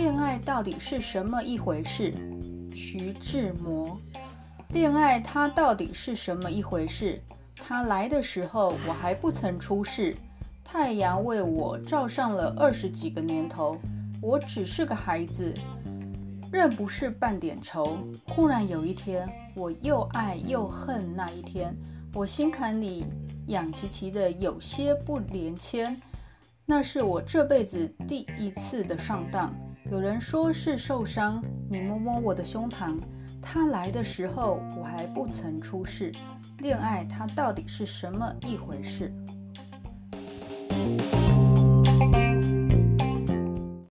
恋爱到底是什么一回事？徐志摩。恋爱它到底是什么一回事？它来的时候我还不曾出世，太阳为我照上了二十几个年头，我只是个孩子，认不是半点愁。忽然有一天，我又爱又恨那一天，我心坎里痒齐齐的，有些不连牵。那是我这辈子第一次的上当。有人说是受伤，你摸摸我的胸膛。他来的时候，我还不曾出世。恋爱，它到底是什么一回事？